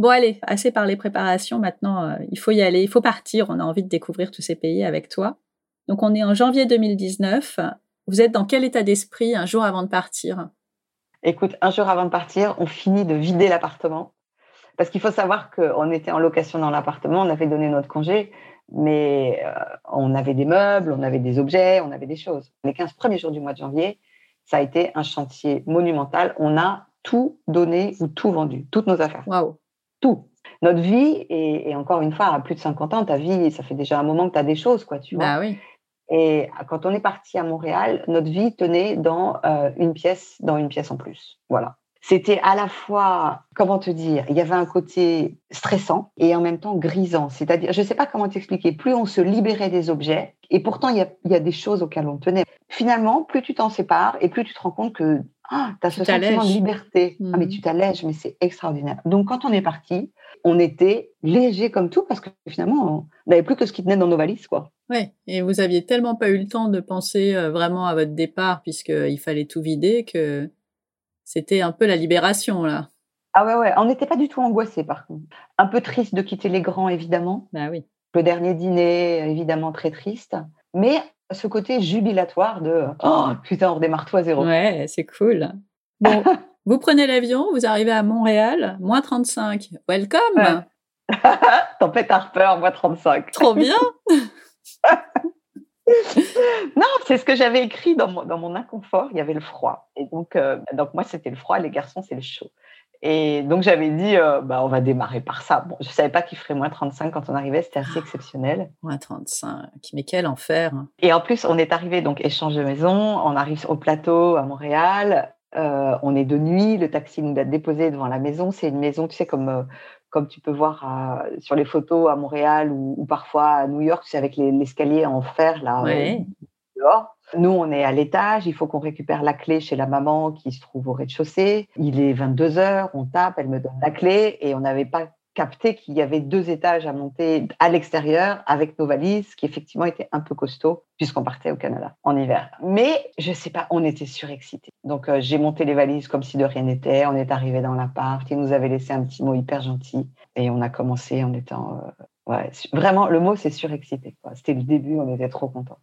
Bon, allez, assez par les préparations. Maintenant, euh, il faut y aller, il faut partir. On a envie de découvrir tous ces pays avec toi. Donc, on est en janvier 2019. Vous êtes dans quel état d'esprit un jour avant de partir? Écoute, un jour avant de partir, on finit de vider l'appartement. Parce qu'il faut savoir qu'on était en location dans l'appartement, on avait donné notre congé, mais euh, on avait des meubles, on avait des objets, on avait des choses. Les 15 premiers jours du mois de janvier, ça a été un chantier monumental. On a tout donné ou tout vendu, toutes nos affaires. Waouh Tout. Notre vie, et, encore une fois, à plus de 50 ans, ta vie, ça fait déjà un moment que tu as des choses, quoi, tu vois. Bah oui. Et quand on est parti à Montréal, notre vie tenait dans euh, une pièce, dans une pièce en plus. Voilà. C'était à la fois, comment te dire, il y avait un côté stressant et en même temps grisant. C'est-à-dire, je ne sais pas comment t'expliquer, plus on se libérait des objets, et pourtant il y a, il y a des choses auxquelles on tenait. Finalement, plus tu t'en sépares et plus tu te rends compte que ah, tu as ce sentiment de liberté. Ah, mais mmh. tu t'allèges, mais c'est extraordinaire. Donc quand on est parti, on était léger comme tout parce que finalement, on n'avait plus que ce qui tenait dans nos valises. quoi. Oui, et vous aviez tellement pas eu le temps de penser euh, vraiment à votre départ puisqu'il fallait tout vider que c'était un peu la libération là. Ah ouais, ouais, on n'était pas du tout angoissé par contre. Un peu triste de quitter les grands, évidemment. Bah oui. Le dernier dîner, évidemment, très triste. Mais ce côté jubilatoire de oh putain, on redémarre tout à zéro. Ouais, c'est cool. Bon, vous prenez l'avion, vous arrivez à Montréal, moins 35. Welcome Tempête Harper, moins 35. Trop bien non, c'est ce que j'avais écrit dans mon, dans mon, inconfort. Il y avait le froid. Et donc, euh, donc moi, c'était le froid. Les garçons, c'est le chaud. Et donc, j'avais dit, euh, bah, on va démarrer par ça. Bon, je ne savais pas qu'il ferait moins 35 quand on arrivait. C'était assez exceptionnel. Moins 35. Mais quel enfer. Et en plus, on est arrivé, donc, échange de maison. On arrive au plateau à Montréal. Euh, on est de nuit. Le taxi nous a déposé devant la maison. C'est une maison, tu sais, comme comme tu peux voir sur les photos à Montréal ou, parfois à New York, c'est avec l'escalier en fer là euh, Nous, on est à l'étage, il faut qu'on récupère la clé chez la maman qui se trouve au rez-de-chaussée. Il est 22 heures, on tape, elle me donne la clé et on n'avait pas capté qu'il y avait deux étages à monter à l'extérieur avec nos valises, qui effectivement était un peu costaud puisqu'on partait au Canada en hiver. Mais je sais pas, on était surexcités. Donc euh, j'ai monté les valises comme si de rien n'était. On est arrivé dans l'appart, il nous avait laissé un petit mot hyper gentil et on a commencé en étant euh, vraiment le mot c'est surexcité. C'était le début, on était trop contents.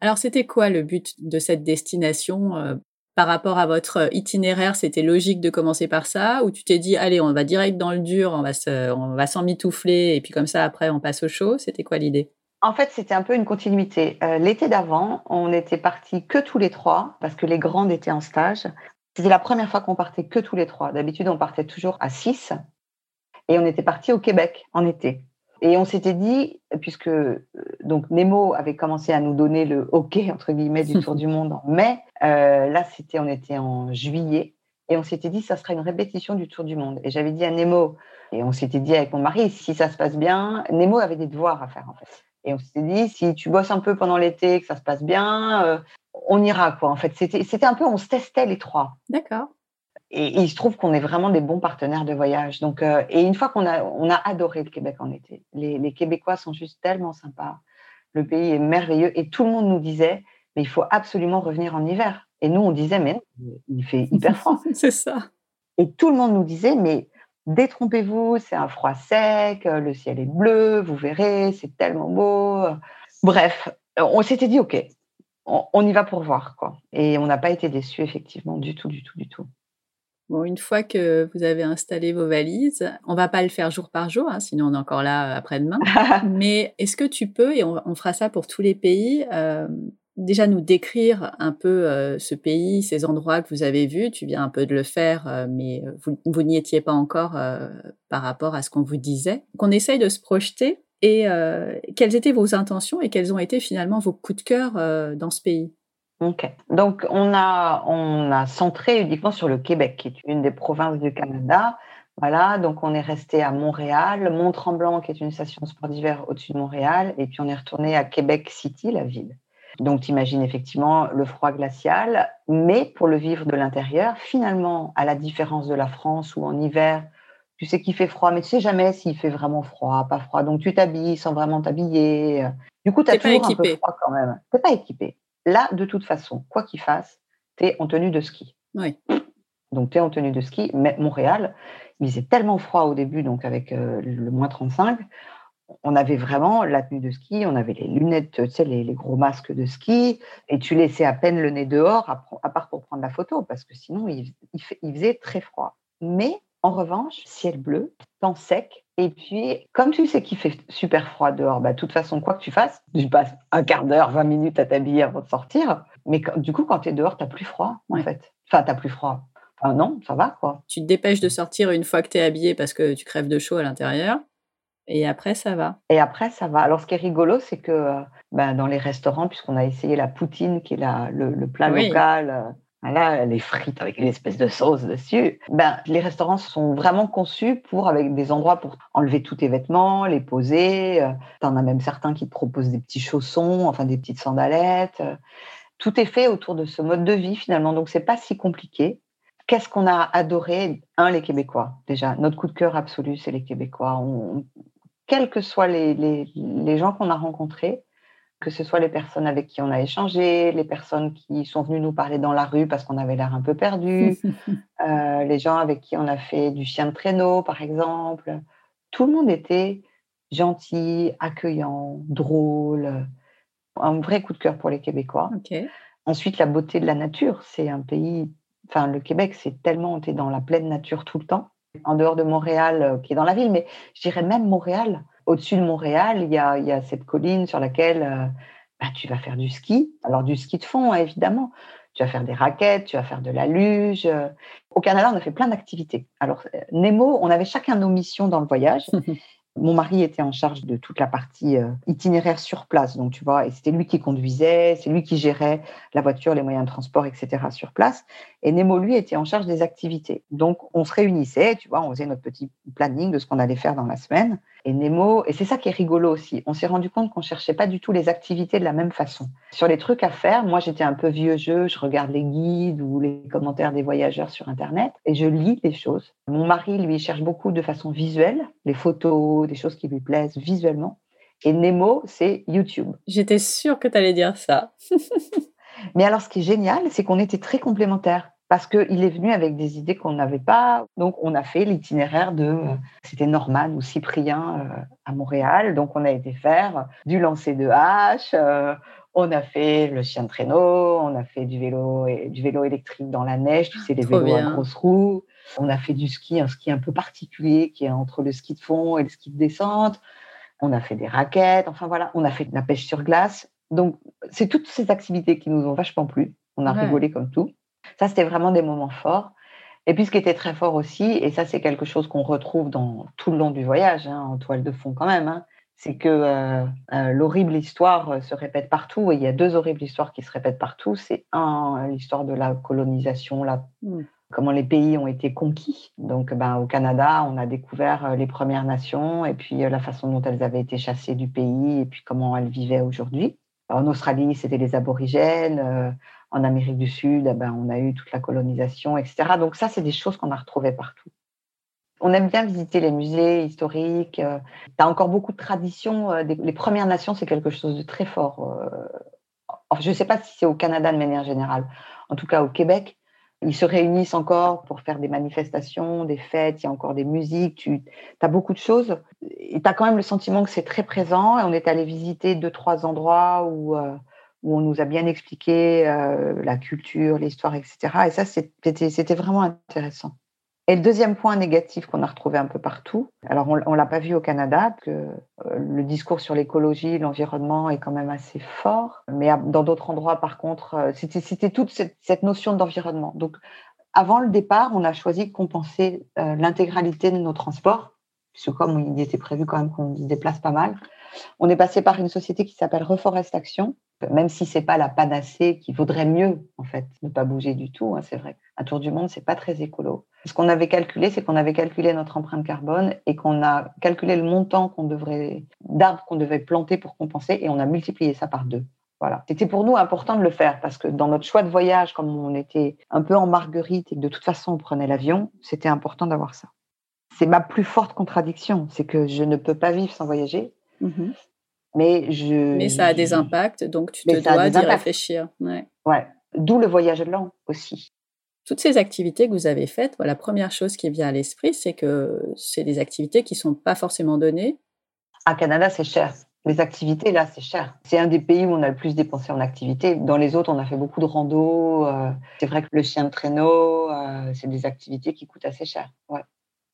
Alors c'était quoi le but de cette destination euh, par rapport à votre euh, itinéraire, c'était logique de commencer par ça ou tu t'es dit allez, on va direct dans le dur, on va se, s'en mitoufler et puis comme ça après on passe au chaud? C'était quoi l'idée? En fait, c'était un peu une continuité. Euh, l'été d'avant, on était partis que tous les trois parce que les grandes étaient en stage. C'était la première fois qu'on partait que tous les trois. D'habitude, on partait toujours à six et on était partis au Québec en été. Et on s'était dit, puisque euh, donc Nemo avait commencé à nous donner le OK entre guillemets du tour du monde en mai, euh, là c'était on était en juillet et on s'était dit ça sera une répétition du tour du monde. Et j'avais dit à Nemo et on s'était dit avec mon mari si ça se passe bien, Nemo avait des devoirs à faire en fait. Et on s'était dit si tu bosses un peu pendant l'été que ça se passe bien, euh, on ira quoi. En fait c'était c'était un peu on se testait les trois. D'accord. Et, il se trouve qu'on est vraiment des bons partenaires de voyage. Donc, euh, et une fois qu'on a, on a adoré le Québec en été. Les, les, Québécois sont juste tellement sympas. Le pays est merveilleux et tout le monde nous disait, mais il faut absolument revenir en hiver. Et nous, on disait, mais il fait hyper froid. c'est ça. Et tout le monde nous disait, mais détrompez-vous, c'est un froid sec, le ciel est bleu, vous verrez, c'est tellement beau. Bref, on s'était dit, OK, on, on, y va pour voir. quoi. Et on n'a pas été déçus, effectivement, du tout, du tout, du tout. Bon, une fois que vous avez installé vos valises, on va pas le faire jour par jour, hein, sinon on est encore là après-demain. Mais est-ce que tu peux, et on, fera ça pour tous les pays, euh, déjà nous décrire un peu euh, ce pays, ces endroits que vous avez vus? Tu viens un peu de le faire, euh, mais vous, vous n'y étiez pas encore par rapport à ce qu'on vous disait. Qu'on essaye de se projeter et quelles étaient vos intentions et quels ont été finalement vos coups de cœur dans ce pays? Ok. Donc, on a, on a centré uniquement sur le Québec, qui est une des provinces du Canada. Voilà, donc on est resté à Montréal, Mont-Tremblant, qui est une station sport d'hiver au-dessus de Montréal, et puis on est retourné à Québec City, la ville. Donc, tu imagines effectivement le froid glacial, mais pour le vivre de l'intérieur, finalement, à la différence de la France où en hiver, tu sais qu'il fait froid, mais tu sais jamais s'il fait vraiment froid, pas froid. Donc, tu t'habilles sans vraiment t'habiller. Du coup, tu as toujours un peu froid quand même. Tu pas équipé. Là, de toute façon, quoi qu'il fasse, tu es en tenue de ski. Oui. Donc, tu es en tenue de ski, mais Montréal, il faisait tellement froid au début, donc avec le moins 35, on avait vraiment la tenue de ski, on avait les lunettes, tu sais, les, gros masques de ski, et tu laissais à peine le nez dehors, à, part pour prendre la photo, parce que sinon, il, faisait très froid. Mais en revanche, ciel bleu, temps sec, et puis, comme tu sais qu'il fait super froid dehors, bah, de toute façon, quoi que tu fasses, tu passes un quart d'heure, 20 minutes à t'habiller avant de sortir. Mais du coup, quand tu es dehors, tu n'as plus froid, en fait. Enfin, tu n'as plus froid. Enfin, non, ça va, quoi. Tu te dépêches de sortir une fois que tu es habillé parce que tu crèves de chaud à l'intérieur. Et après, ça va. Et après, ça va. Alors, ce qui est rigolo, c'est que euh, ben, dans les restaurants, puisqu'on a essayé la poutine, qui est la, le, plat local, euh, voilà, les frites avec une espèce de sauce dessus, ben, les restaurants sont vraiment conçus pour, avec des endroits pour enlever tous tes vêtements, les poser. Euh, tu en as même certains qui te proposent des petits chaussons, enfin des petites sandalettes. Tout est fait autour de ce mode de vie, finalement. Donc, c'est pas si compliqué. Qu'est-ce qu'on a adoré Un, les Québécois. Déjà, notre coup de cœur absolu, c'est les Québécois. Quels que soient les, les, gens qu'on a rencontrés, que ce soit les personnes avec qui on a échangé, les personnes qui sont venues nous parler dans la rue parce qu'on avait l'air un peu perdu, euh, les gens avec qui on a fait du chien de traîneau, par exemple. Tout le monde était gentil, accueillant, drôle. Un vrai coup de cœur pour les Québécois. Ensuite, la beauté de la nature. C'est un pays, enfin, le Québec, c'est tellement, on est dans la pleine nature tout le temps en dehors de Montréal, euh, qui est dans la ville, mais je dirais même Montréal. Au-dessus de Montréal, il y a, cette colline sur laquelle euh, bah, tu vas faire du ski. Alors du ski de fond, hein, évidemment. Tu vas faire des raquettes, tu vas faire de la luge. Au Canada, on a fait plein d'activités. Alors, Nemo, on avait chacun nos missions dans le voyage. Mon mari était en charge de toute la partie euh, itinéraire sur place, donc tu vois, et c'était lui qui conduisait, c'est lui qui gérait la voiture, les moyens de transport, etc. sur place. Et Nemo, lui, était en charge des activités. Donc, on se réunissait, tu vois, on faisait notre petit planning de ce qu'on allait faire dans la semaine. Et Nemo, et c'est ça qui est rigolo aussi, on s'est rendu compte qu'on cherchait pas du tout les activités de la même façon. Sur les trucs à faire, moi j'étais un peu vieux jeu, je regarde les guides ou les commentaires des voyageurs sur Internet et je lis les choses. Mon mari, lui, cherche beaucoup de façon visuelle, les photos, des choses qui lui plaisent visuellement. Et Nemo, c'est YouTube. J'étais sûre que tu allais dire ça. Mais alors, ce qui est génial, c'est qu'on était très complémentaires parce qu'il est venu avec des idées qu'on n'avait pas. Donc, on a fait l'itinéraire de, c'était Norman ou Cyprien euh, à Montréal. Donc, on a été faire du lancer de hache, euh, on a fait le chien de traîneau, on a fait du vélo, et, du vélo électrique dans la neige, tu sais, les vélos à grosses roues. On a fait du ski, un ski un peu particulier qui est entre le ski de fond et le ski de descente. On a fait des raquettes, enfin voilà, on a fait de la pêche sur glace. Donc, c'est toutes ces activités qui nous ont vachement plu. On a rigolé comme tout. Ça, c'était vraiment des moments forts. Et puis, ce qui était très fort aussi, et ça, c'est quelque chose qu'on retrouve dans tout le long du voyage, hein, en toile de fond quand même, hein, c'est que euh, euh, l'horrible histoire euh, se répète partout. Et il y a deux horribles histoires qui se répètent partout. C'est un, l'histoire de la colonisation, la, mmh. comment les pays ont été conquis. Donc, ben, au Canada, on a découvert les Premières Nations et puis la façon dont elles avaient été chassées du pays et puis comment elles vivaient aujourd'hui. En Australie, c'était les aborigènes en Amérique du Sud, eh ben, on a eu toute la colonisation, etc. Donc ça, c'est des choses qu'on a retrouvées partout. On aime bien visiter les musées historiques. Euh, tu as encore beaucoup de traditions. Euh, les Premières Nations, c'est quelque chose de très fort. Euh, je ne sais pas si c'est au Canada de manière générale. En tout cas, au Québec, ils se réunissent encore pour faire des manifestations, des fêtes, il y a encore des musiques, tu as beaucoup de choses. Et tu as quand même le sentiment que c'est très présent. On est allé visiter deux, trois endroits où où on nous a bien expliqué euh, la culture, l'histoire, etc. Et ça, c'était vraiment intéressant. Et le deuxième point négatif qu'on a retrouvé un peu partout, alors on ne l'a pas vu au Canada, que euh, le discours sur l'écologie, l'environnement est quand même assez fort, mais dans d'autres endroits, par contre, euh, c'était toute cette, cette notion d'environnement. Donc, avant le départ, on a choisi de compenser l'intégralité de nos transports, puisque comme il était prévu quand même qu'on se déplace pas mal, on est passé par une société qui s'appelle Reforest Action, même si c'est pas la panacée, qui vaudrait mieux en fait ne pas bouger du tout. Hein, c'est vrai. Un tour du monde, c'est pas très écolo. Ce qu'on avait calculé, c'est qu'on avait calculé notre empreinte carbone et qu'on a calculé le montant d'arbres qu'on devait planter pour compenser et on a multiplié ça par deux. Voilà. C'était pour nous important de le faire parce que dans notre choix de voyage, comme on était un peu en marguerite et que de toute façon on prenait l'avion, c'était important d'avoir ça. C'est ma plus forte contradiction, c'est que je ne peux pas vivre sans voyager. Mmh mais, je, mais ça a des impacts, donc tu te dois d'y réfléchir. Ouais. ouais. D'où le voyage lent aussi. Toutes ces activités que vous avez faites, la première chose qui vient à l'esprit, c'est que c'est des activités qui ne sont pas forcément données. À Canada, c'est cher. Les activités, là, c'est cher. C'est un des pays où on a le plus dépensé en activités. Dans les autres, on a fait beaucoup de rando. Euh, c'est vrai que le chien de traîneau, euh, c'est des activités qui coûtent assez cher. Ouais.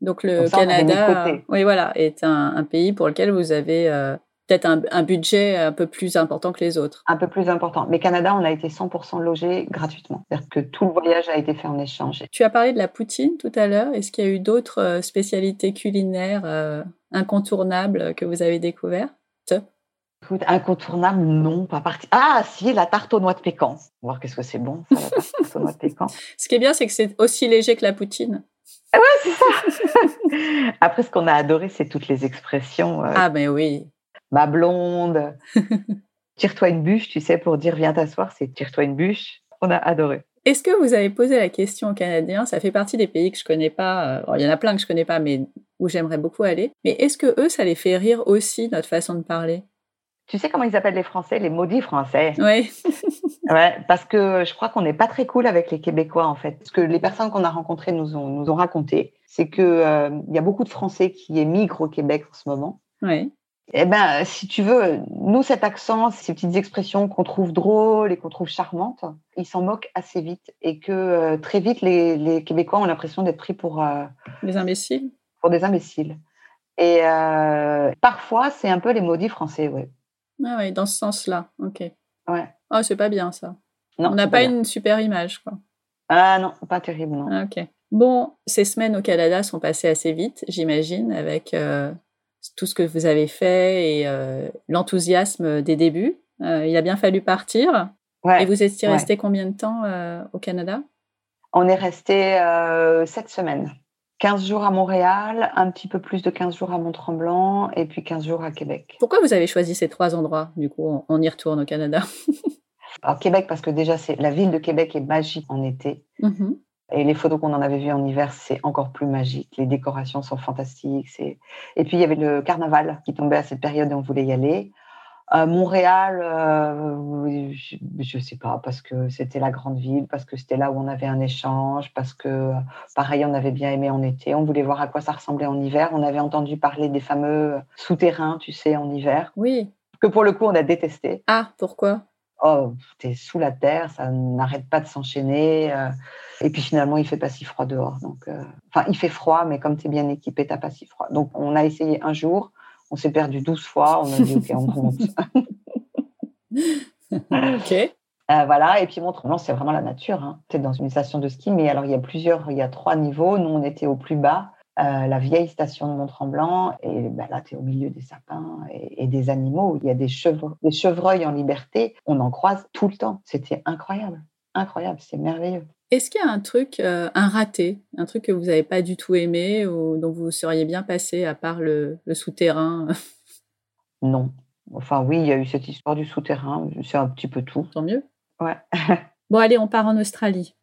Donc le Canada, oui, voilà, est un, pays pour lequel vous avez euh, peut-être un, budget un peu plus important que les autres. Un peu plus important. Mais Canada, on a été 100% logé gratuitement. C'est-à-dire que tout le voyage a été fait en échange. Tu as parlé de la poutine tout à l'heure. Est-ce qu'il y a eu d'autres euh, spécialités culinaires euh, incontournables que vous avez découvertes? Écoute, incontournable, non, pas parti. Ah, si, la tarte aux noix de pécan. On va voir qu'est-ce que c'est bon, ça, la tarte aux noix de pécan. Ce qui est bien, c'est que c'est aussi léger que la poutine. Ah ouais, c'est ça. Après, ce qu'on a adoré, c'est toutes les expressions. Euh, ah, ben oui ma blonde. tire-toi une bûche, tu sais, pour dire viens t'asseoir, c'est tire-toi une bûche. On a adoré. Est-ce que vous avez posé la question aux Canadiens? Ça fait partie des pays que je connais pas. Euh, il y en a plein que je connais pas, mais où j'aimerais beaucoup aller. Mais est-ce que eux, ça les fait rire aussi notre façon de parler? Tu sais comment ils appellent les Français Les maudits Français? Oui. ouais, parce que je crois qu'on n'est pas très cool avec les Québécois en fait. Ce que les personnes qu'on a rencontrées nous ont, nous ont raconté, c'est que euh, il y a beaucoup de Français qui émigrent au Québec en ce moment. Oui. Eh ben, si tu veux, nous, cet accent, ces petites expressions qu'on trouve drôles et qu'on trouve charmantes, ils s'en moquent assez vite et que euh, très vite, les, Québécois ont l'impression d'être pris pour euh, des imbéciles. Pour des imbéciles. Et euh, parfois, c'est un peu les maudits français, oui. Ah oui, dans ce sens-là, ok. Ouais. Oh, c'est pas bien ça. Non, On n'a pas, une super image, quoi. Ah non, pas terrible, non. Ah, ok. Bon, ces semaines au Canada sont passées assez vite, j'imagine, avec tout ce que vous avez fait et euh, l'enthousiasme des débuts. Euh, il a bien fallu partir. et vous étiez resté combien de temps euh, au Canada? On est resté sept semaines. 15 jours à Montréal, un petit peu plus de 15 jours à Mont-Tremblant et puis 15 jours à Québec. Pourquoi vous avez choisi ces trois endroits Du coup, on y retourne au Canada? Alors, Québec, parce que déjà, la ville de Québec est magique en été. Mmh et les photos qu'on en avait vues en hiver, c'est encore plus magique. Les décorations sont fantastiques. Et puis, il y avait le carnaval qui tombait à cette période et on voulait y aller. Euh, Montréal, euh, je ne sais pas, parce que c'était la grande ville, parce que c'était là où on avait un échange, parce que, pareil, on avait bien aimé en été. On voulait voir à quoi ça ressemblait en hiver. On avait entendu parler des fameux souterrains, tu sais, en hiver. Oui. Que pour le coup, on a détesté. Ah, pourquoi? Oh, tu es sous la terre, ça n'arrête pas de s'enchaîner. Euh, et puis finalement, il fait pas si froid dehors. Donc, euh, enfin, il fait froid, mais comme tu es bien équipé, t'as pas si froid. Donc, on a essayé un jour, on s'est perdu 12 fois, on a dit ok, on remonte. ok. Euh, voilà, et puis Mont-Tremblant, c'est vraiment la nature. Hein. Tu es dans une station de ski, mais alors il y a plusieurs, il y a trois niveaux. Nous, on était au plus bas, euh, la vieille station de Mont-Tremblant, et ben là, tu es au milieu des sapins et, des animaux. Il y a des, des chevreuils en liberté, on en croise tout le temps. C'était incroyable, incroyable, c'est merveilleux. Est-ce qu'il y a un truc, euh, un raté, un truc que vous n'avez pas du tout aimé ou dont vous seriez bien passé à part le, souterrain Non. Enfin oui, il y a eu cette histoire du souterrain, c'est un petit peu tout. Tant mieux. Ouais. bon allez, on part en Australie.